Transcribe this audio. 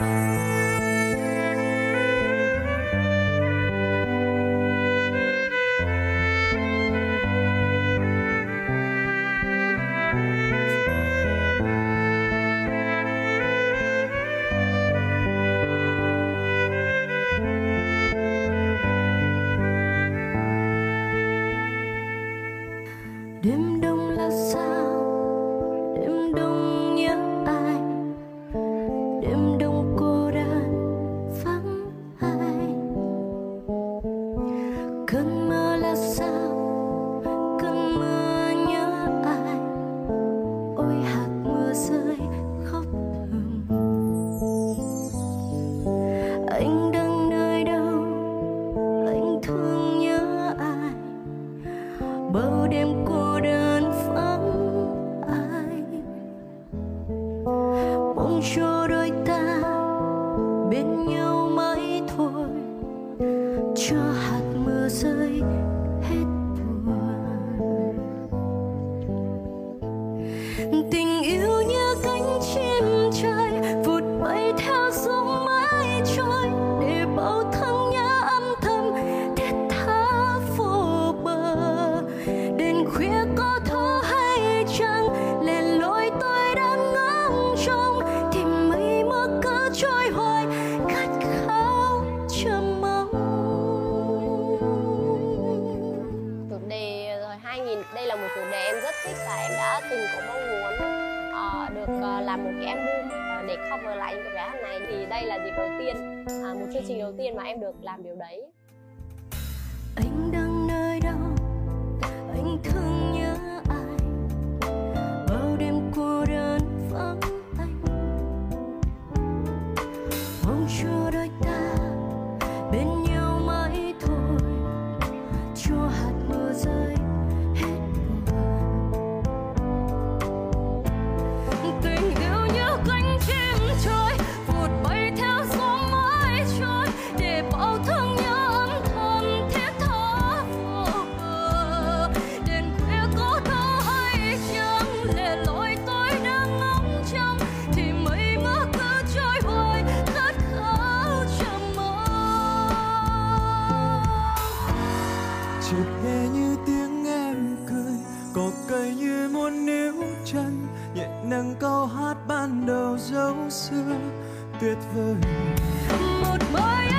đêm bao đêm cô đơn vắng ai. Mong cho đôi ta bên nhau mãi thôi, cho hạt mưa rơi hết buồn. Tình yêu như cánh chim trời và em đã từng mong muốn uh, được uh, làm một cái album ờ, để cover lại những cái bài hát này. Thì đây là dịp đầu tiên uh, một chương trình đầu tiên mà em được làm điều đấy. Anh đang nơi đâu anh thương nhớ ai? Bao đêm cô đơn vắng anh mong cho chân nhẹ nâng câu hát ban đầu dấu xưa tuyệt vời. Một mai